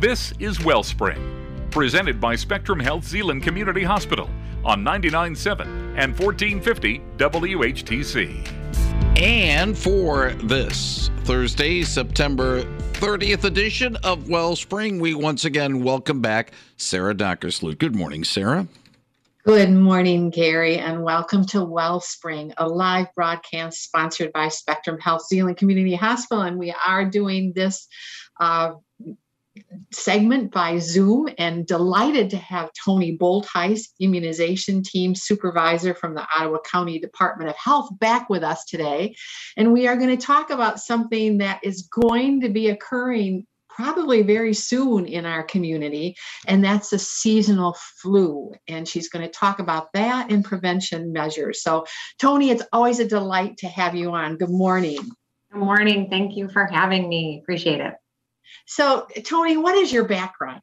This is Wellspring, presented by Spectrum Health Zeeland Community Hospital on 99.7 and 1450 WHTC. And for this Thursday, September 30th edition of Wellspring, we once again welcome back Sara Dockersloot. Good morning, Sara. Good morning, Gary, and welcome to Wellspring, a live broadcast sponsored by Spectrum Health Zeeland Community Hospital. And we are doing this uh, segment by Zoom and delighted to have Toni Bulthuis, immunization team supervisor from the Ottawa County Department of Health, back with us today. And we are going to talk about something that is going to be occurring probably very soon in our community, and that's a seasonal flu. And she's going to talk about that and prevention measures. So, Toni, it's always a delight to have you on. Good morning. Good morning. Thank you for having me. Appreciate it. So, Toni, what is your background?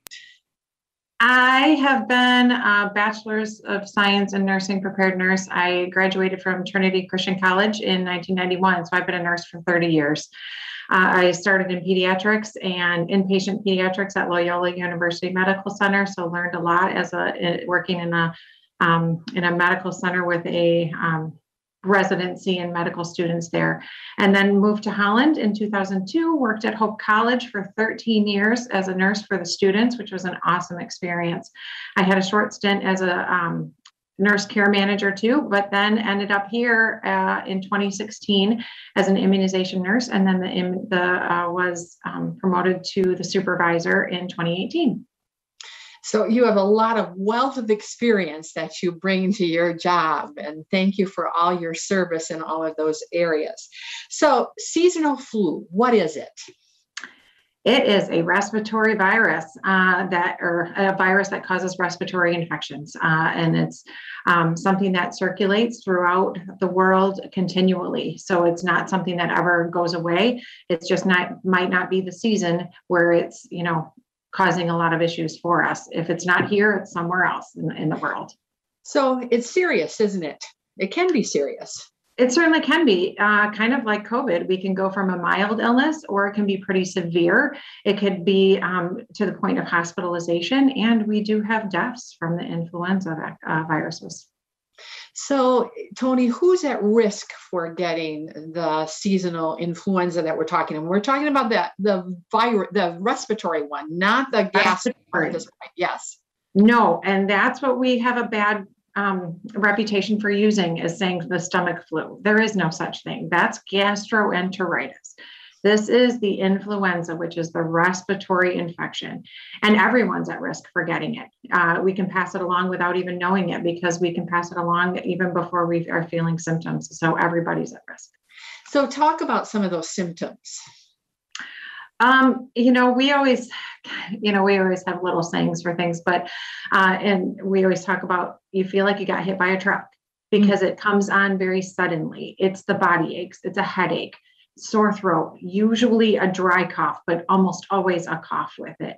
I have been a bachelor's of science in nursing prepared nurse. I graduated from Trinity Christian College in 1991, so I've been a nurse for 30 years. Uh, I started in pediatrics and inpatient pediatrics at Loyola University Medical Center. So learned a lot as a working in a um, in a medical center with a um, residency and medical students there. And then moved to Holland in 2002, worked at Hope College for 13 years as a nurse for the students, which was an awesome experience. I had a short stint as a um, nurse care manager too, but then ended up here uh, in 2016 as an immunization nurse, and then the, the uh, was um, promoted to the supervisor in 2018. So you have a lot of wealth of experience that you bring to your job, and thank you for all your service in all of those areas. So seasonal flu, what is it? It is a respiratory virus uh, that, or a virus that causes respiratory infections, uh, and it's um, something that circulates throughout the world continually. So it's not something that ever goes away. It's just not might not be the season where it's you know causing a lot of issues for us. If it's not here, it's somewhere else in, in the world. So it's serious, isn't it? It can be serious. It certainly can be uh, kind of like COVID. We can go from a mild illness or it can be pretty severe. It could be um, to the point of hospitalization, and we do have deaths from the influenza uh, viruses. So, Toni, who's at risk for getting the seasonal influenza that we're talking about? We're talking about the the virus, the respiratory one, not the gas. Yes. No, and that's what we have a bad um, reputation for using is saying the stomach flu. There is no such thing. That's gastroenteritis. This is the influenza, which is the respiratory infection, and everyone's at risk for getting it. Uh, we can pass it along without even knowing it because we can pass it along even before we are feeling symptoms. So everybody's at risk. So, talk about some of those symptoms. Um, you know, we always, you know, we always have little sayings for things, but, uh, and we always talk about you feel like you got hit by a truck because mm-hmm. it comes on very suddenly. It's the body aches, it's a headache, sore throat, usually a dry cough, but almost always a cough with it.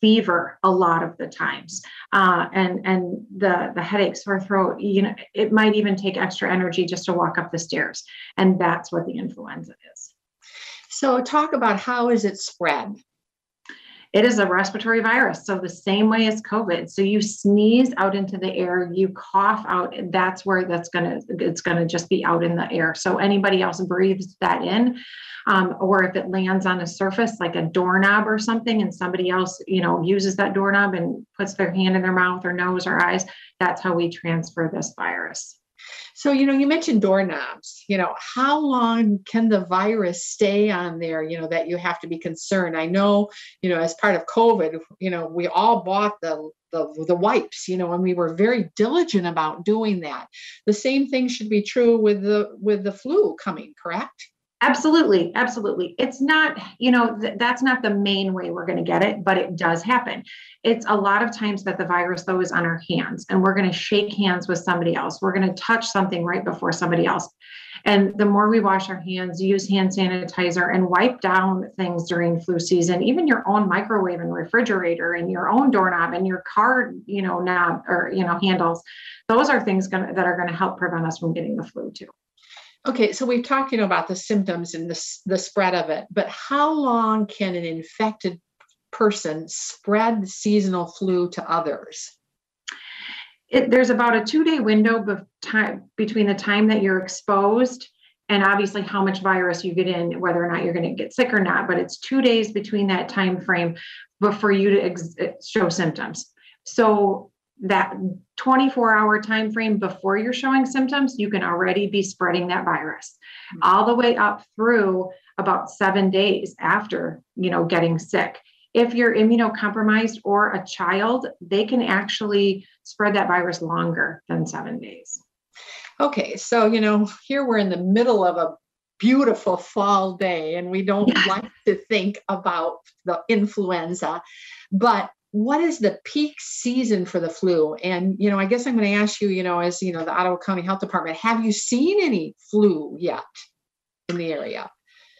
Fever a lot of the times, uh, and and the the headache, sore throat. You know, it might even take extra energy just to walk up the stairs, and that's what the influenza is. So, talk about how is it spread? It is a respiratory virus, so the same way as COVID. So you sneeze out into the air, you cough out. That's where that's gonna it's gonna just be out in the air. So anybody else breathes that in, um, or if it lands on a surface like a doorknob or something, and somebody else you know uses that doorknob and puts their hand in their mouth or nose or eyes, that's how we transfer this virus. So, you know, you mentioned doorknobs. You know, how long can the virus stay on there, you know, that you have to be concerned? I know, you know, as part of COVID, you know, we all bought the the, the wipes, you know, and we were very diligent about doing that. The same thing should be true with the with the flu coming, correct? Absolutely, absolutely. It's not, you know, th- that's not the main way we're going to get it, but it does happen. It's a lot of times that the virus, though, is on our hands, and we're going to shake hands with somebody else. We're going to touch something right before somebody else. And the more we wash our hands, use hand sanitizer, and wipe down things during flu season, even your own microwave and refrigerator, and your own doorknob, and your car, you know, knob or you know handles, those are things gonna, that are going to help prevent us from getting the flu too. Okay, so we've talked, you know, about the symptoms and the, the spread of it, but how long can an infected person spread the seasonal flu to others? It, there's about a two day window be- time, between the time that you're exposed and obviously how much virus you get in, whether or not you're going to get sick or not. But it's two days between that time frame but for you to ex- eh, show symptoms. So that 24 hour time frame before you're showing symptoms you can already be spreading that virus mm-hmm. all the way up through about seven days after you know getting sick if you're immunocompromised or a child they can actually spread that virus longer than seven days okay so you know here we're in the middle of a beautiful fall day and we don't yeah. like to think about the influenza but what is the peak season for the flu? And, you know, I guess I'm going to ask you, you know, as, you know, the Ottawa County Health Department, have you seen any flu yet in the area?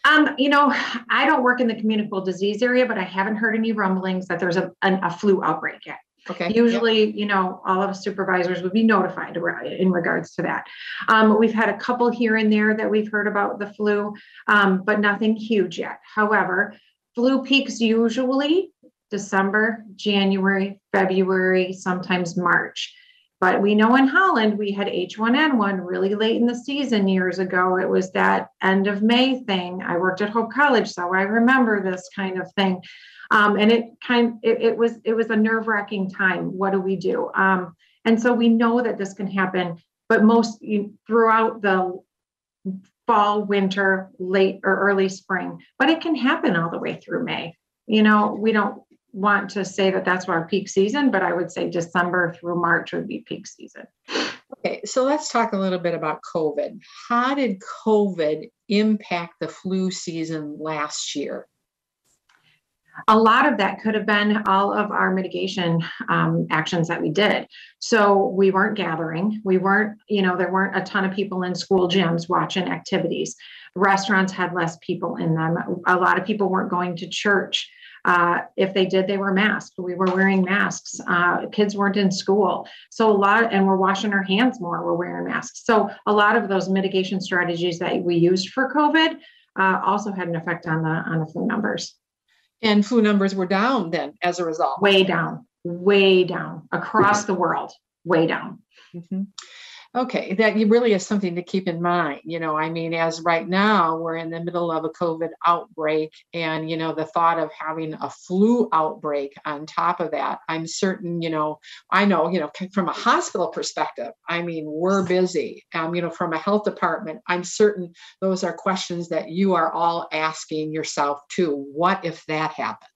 Um, you know, I don't work in the communicable disease area, but I haven't heard any rumblings that there's a, a, a flu outbreak yet. Okay. Usually, yep. you know, all of supervisors would be notified in regards to that. Um, we've had a couple here and there that we've heard about the flu, um, but nothing huge yet. However, flu peaks usually December, January, February, sometimes March. But we know in Holland we had H1N1 really late in the season years ago. It was that end of May thing. I worked at Hope College, so I remember this kind of thing. Um, and it kind it, it, was it was a nerve-wracking time. What do we do? Um, and so we know that this can happen, but most you, throughout the fall, winter, late or early spring, but it can happen all the way through May. You know, we don't want to say that that's our peak season, but I would say December through March would be peak season. Okay, so let's talk a little bit about COVID. How did COVID impact the flu season last year? A lot of that could have been all of our mitigation um, actions that we did. So we weren't gathering. We weren't, you know, there weren't a ton of people in school gyms watching activities. Restaurants had less people in them. A lot of people weren't going to church. Uh, if they did, they were masked. We were wearing masks. Uh, kids weren't in school. So a lot, and we're washing our hands more. We're wearing masks. So a lot of those mitigation strategies that we used for COVID uh, also had an effect on the on the flu numbers. And flu numbers were down then as a result. Way down, way down across the world, way down. Mm-hmm. Okay, that really is something to keep in mind. You know, I mean, as right now we're in the middle of a COVID outbreak, and you know, the thought of having a flu outbreak on top of that, I'm certain, you know, I know, you know, from a hospital perspective, I mean, we're busy. Um, you know, from a health department, I'm certain those are questions that you are all asking yourself too. What if that happens?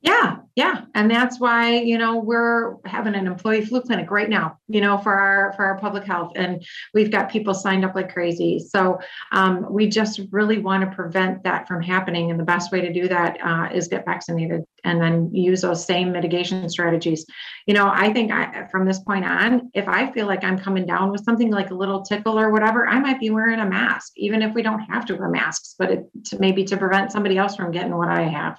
Yeah, yeah, and that's why you know we're having an employee flu clinic right now. You know, for our for our public health, and we've got people signed up like crazy. So um, we just really want to prevent that from happening, and the best way to do that uh, is get vaccinated and then use those same mitigation strategies. You know, I think I, from this point on, if I feel like I'm coming down with something like a little tickle or whatever, I might be wearing a mask, even if we don't have to wear masks, but it, to maybe to prevent somebody else from getting what I have.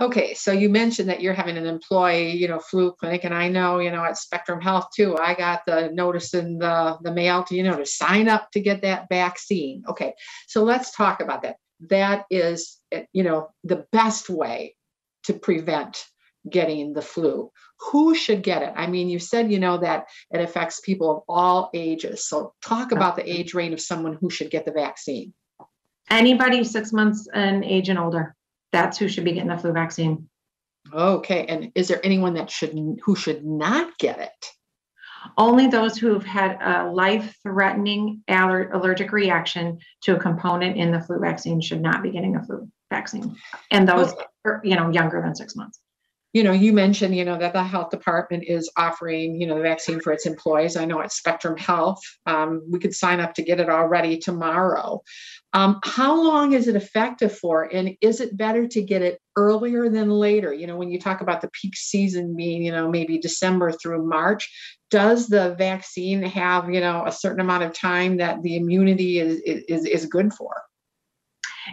Okay, so you mentioned that you're having an employee, you know, flu clinic, and I know, you know, at Spectrum Health too. I got the notice in the the mail to you know to sign up to get that vaccine. Okay, so let's talk about that. That is, eh, you know, the best way to prevent getting the flu. Who should get it? I mean, you said, you know, that it affects people of all ages. So talk about the age range of someone who should get the vaccine. Anybody six months and age and older that's who should be getting the flu vaccine. Okay. And is there anyone that should who should not get it? Only those who have had a life-threatening aller- allergic reaction to a component in the flu vaccine should not be getting a flu vaccine, and those okay. are, you know younger than six months you know, you mentioned, you know, that the health department is offering, you know, the vaccine for its employees. I know at Spectrum Health, um, we could sign up to get it already tomorrow. Um, how long is it effective for? And is it better to get it earlier than later? You know, when you talk about the peak season being, you know, maybe December through March, does the vaccine have, you know, a certain amount of time that the immunity is is, is good for?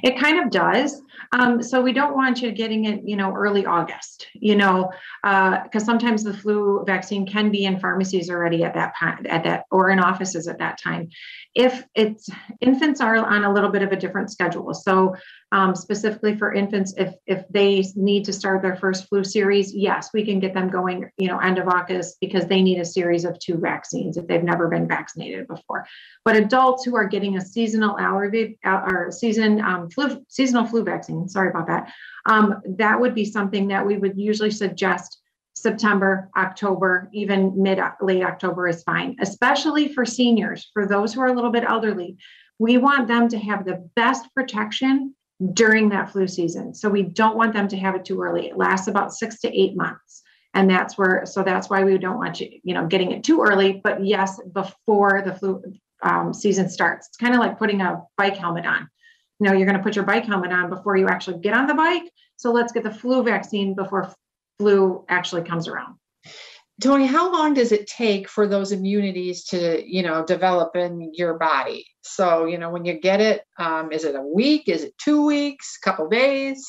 It kind of does. Um, so we don't want you getting it, you know, early August, you know, because uh, sometimes the flu vaccine can be in pharmacies already at that at that or in offices at that time. If it's infants are on a little bit of a different schedule, so um, specifically for infants if if they need to start their first flu series yes we can get them going you know end of august because they need a series of two vaccines if they've never been vaccinated before but adults who are getting a seasonal allergy uh, or season um, flu seasonal flu vaccine sorry about that um, that would be something that we would usually suggest September, October, even mid late October is fine, especially for seniors, for those who are a little bit elderly. We want them to have the best protection during that flu season. So we don't want them to have it too early. It lasts about six to eight months. And that's where, so that's why we don't want you, you know, getting it too early, but yes, before the flu um, season starts. It's kind of like putting a bike helmet on. You know, you're going to put your bike helmet on before you actually get on the bike. So let's get the flu vaccine before flu actually comes around. Toni, how long does it take for those immunities to, you know, develop in your body? So, you know, when you get it, um, is it a week? Is it two weeks? Couple days?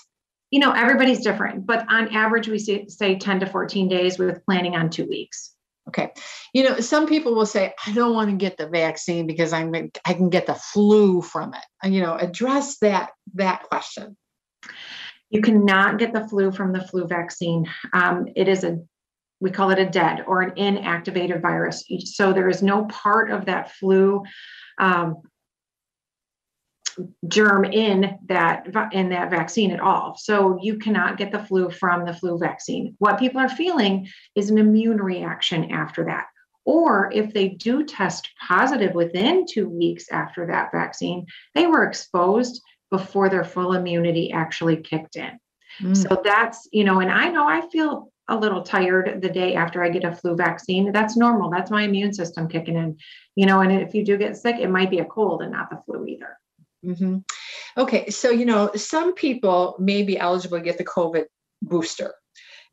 You know, everybody's different, but on average, we say, say 10 to 14 days with planning on two weeks. Okay. You know, some people will say, I don't want to get the vaccine because I'm I can get the flu from it. And, you know, address that that question. You cannot get the flu from the flu vaccine. Um, it is a we call it a dead or an inactivated virus. So there is no part of that flu um, germ in that in that vaccine at all. So you cannot get the flu from the flu vaccine. What people are feeling is an immune reaction after that. Or if they do test positive within two weeks after that vaccine, they were exposed before their full immunity actually kicked in. Mm. So that's, you know, and I know I feel a little tired the day after I get a flu vaccine. That's normal. That's my immune system kicking in, you know, and if you do get sick, it might be a cold and not the flu either. Mm-hmm. Okay. So, you know, some people may be eligible to get the COVID booster.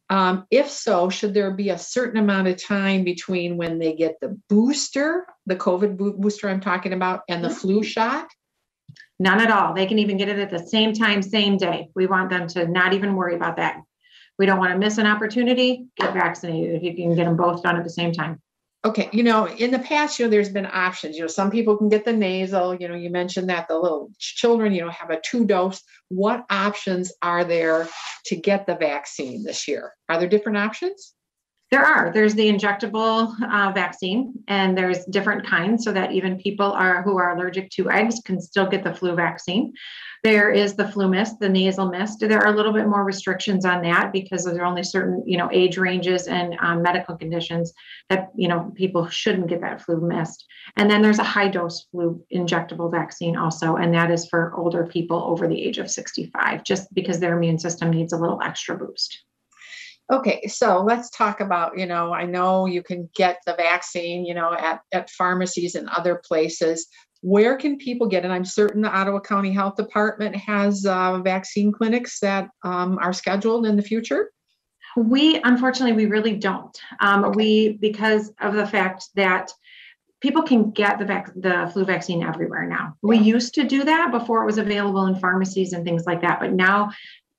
Um, if so, should there be a certain amount of time between when they get the booster, the COVID bo- booster I'm talking about, and the flu shot? None at all. They can even get it at the same time, same day. We want them to not even worry about that. We don't want to miss an opportunity. Get vaccinated if you can get them both done at the same time. Okay, you know, in the past, you know, there's been options. You know, some people can get the nasal. You know, you mentioned that the little children, you know, have a two dose. What options are there to get the vaccine this year? Are there different options? There are. There's the injectable uh, vaccine, and there's different kinds, so that even people are who are allergic to eggs can still get the flu vaccine. There is the flu mist, the nasal mist. There are a little bit more restrictions on that because there are only certain, you know, age ranges and um, medical conditions that you know people shouldn't get that flu mist. And then there's a high dose flu injectable vaccine also, and that is for older people over the age of 65, just because their immune system needs a little extra boost. Okay, so let's talk about, you know, I know you can get the vaccine, you know, at, at pharmacies and other places. Where can people get it? I'm certain the Ottawa County Health Department has uh, vaccine clinics that um, are scheduled in the future. We, unfortunately, we really don't. Um, okay. We, because of the fact that people can get the vac- the flu vaccine everywhere now. Yeah. We used to do that before it was available in pharmacies and things like that, but now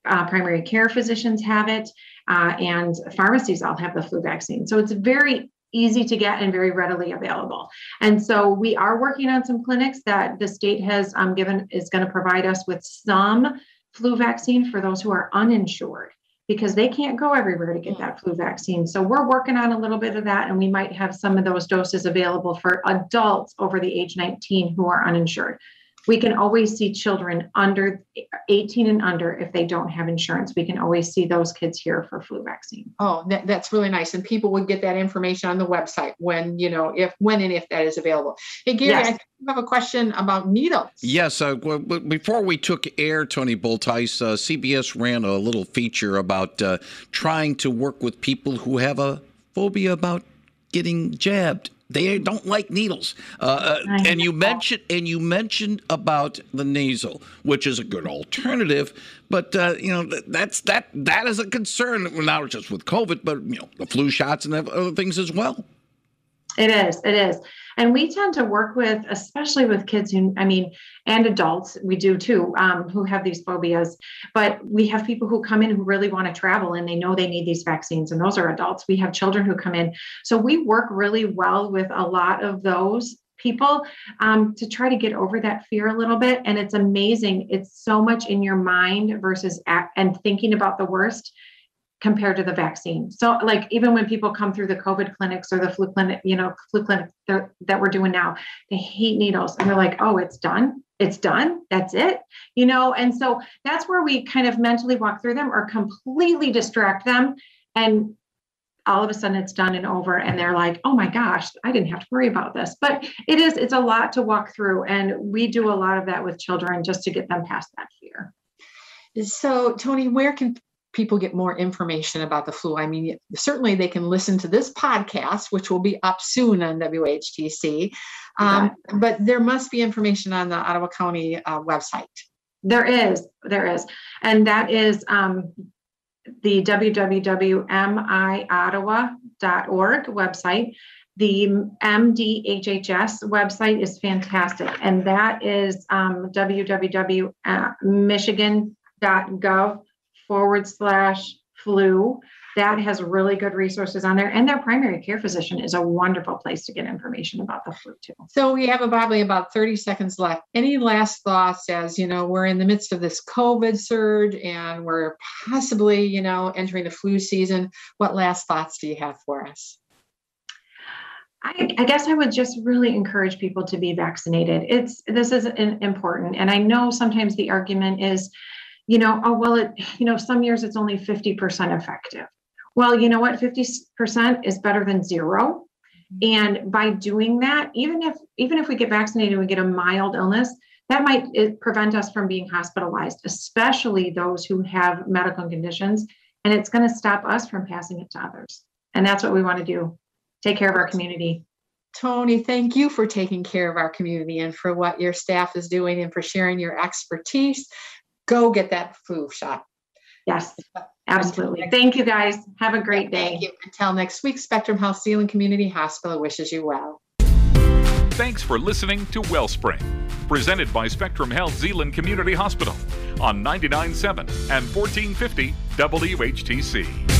uh, primary care physicians have it uh, and pharmacies all have the flu vaccine. So it's very easy to get and very readily available. And so we are working on some clinics that the state has um, given is going to provide us with some flu vaccine for those who are uninsured because they can't go everywhere to get that flu vaccine. So we're working on a little bit of that and we might have some of those doses available for adults over the age 19 who are uninsured. We can always see children under 18 and under if they don't have insurance. We can always see those kids here for flu vaccine. Oh, that, that's really nice. And people would get that information on the website when, you know, if, when and if that is available. Hey, Gary, yes. I have a question about needles. Yes. Uh, before we took air, Toni Bulthuis, uh, CBS ran a little feature about uh, trying to work with people who have a phobia about getting jabbed. They don't like needles. Uh, uh and you mentioned and you mentioned about the nasal, which is a good alternative. But uh, you know that's that that is a concern not just with COVID, but you know the flu shots and other things as well. It is. It is. And we tend to work with, especially with kids who, I mean, and adults, we do too, um, who have these phobias. But we have people who come in who really want to travel and they know they need these vaccines, and those are adults. We have children who come in. So we work really well with a lot of those people um, to try to get over that fear a little bit. And it's amazing. It's so much in your mind versus act, and thinking about the worst compared to the vaccine. So like even when people come through the COVID clinics or the flu clinic, you know, flu clinic that we're doing now, they hate needles and they're like, oh, it's done. It's done. That's it. You know, and so that's where we kind of mentally walk through them or completely distract them. And all of a sudden it's done and over and they're like oh my gosh i didn't have to worry about this but it is it's a lot to walk through and we do a lot of that with children just to get them past that fear so toni where can people get more information about the flu. I mean certainly they can listen to this podcast which will be up soon on whtc um, but there must be information on the ottawa county uh, website. There is there is. And that is um, the www.miottawa.org website. The MDHHS website is fantastic, and that is um, www.michigan.gov forward slash flu that has really good resources on there. And their primary care physician is a wonderful place to get information about the flu too. So we have probably about 30 seconds left. Any last thoughts as you know we're in the midst of this COVID surge and we're possibly, you know, entering the flu season. What last thoughts do you have for us? I, I, guess I would just really encourage people to be vaccinated. It's this is important, and I know sometimes the argument is, you know, oh well, it you know some years it's only fifty percent effective well, you know what? 50% is better than zero. Mm-hmm. And by doing that, even if even if we get vaccinated and we get a mild illness, that might prevent us from being hospitalized, especially those who have medical conditions. And it's going to stop us from passing it to others. And that's what we want to do take care of our community. Toni, thank you for taking care of our community and for what your staff is doing and for sharing your expertise. Go get that flu shot. Yes. Absolutely. Thank you guys. Have a great day. Thank you. Until next week, Spectrum Health Zeeland Community Hospital wishes you well. Thanks for listening to Wellspring, presented by Spectrum Health Zeeland Community Hospital on 99.7 and 1450 WHTC.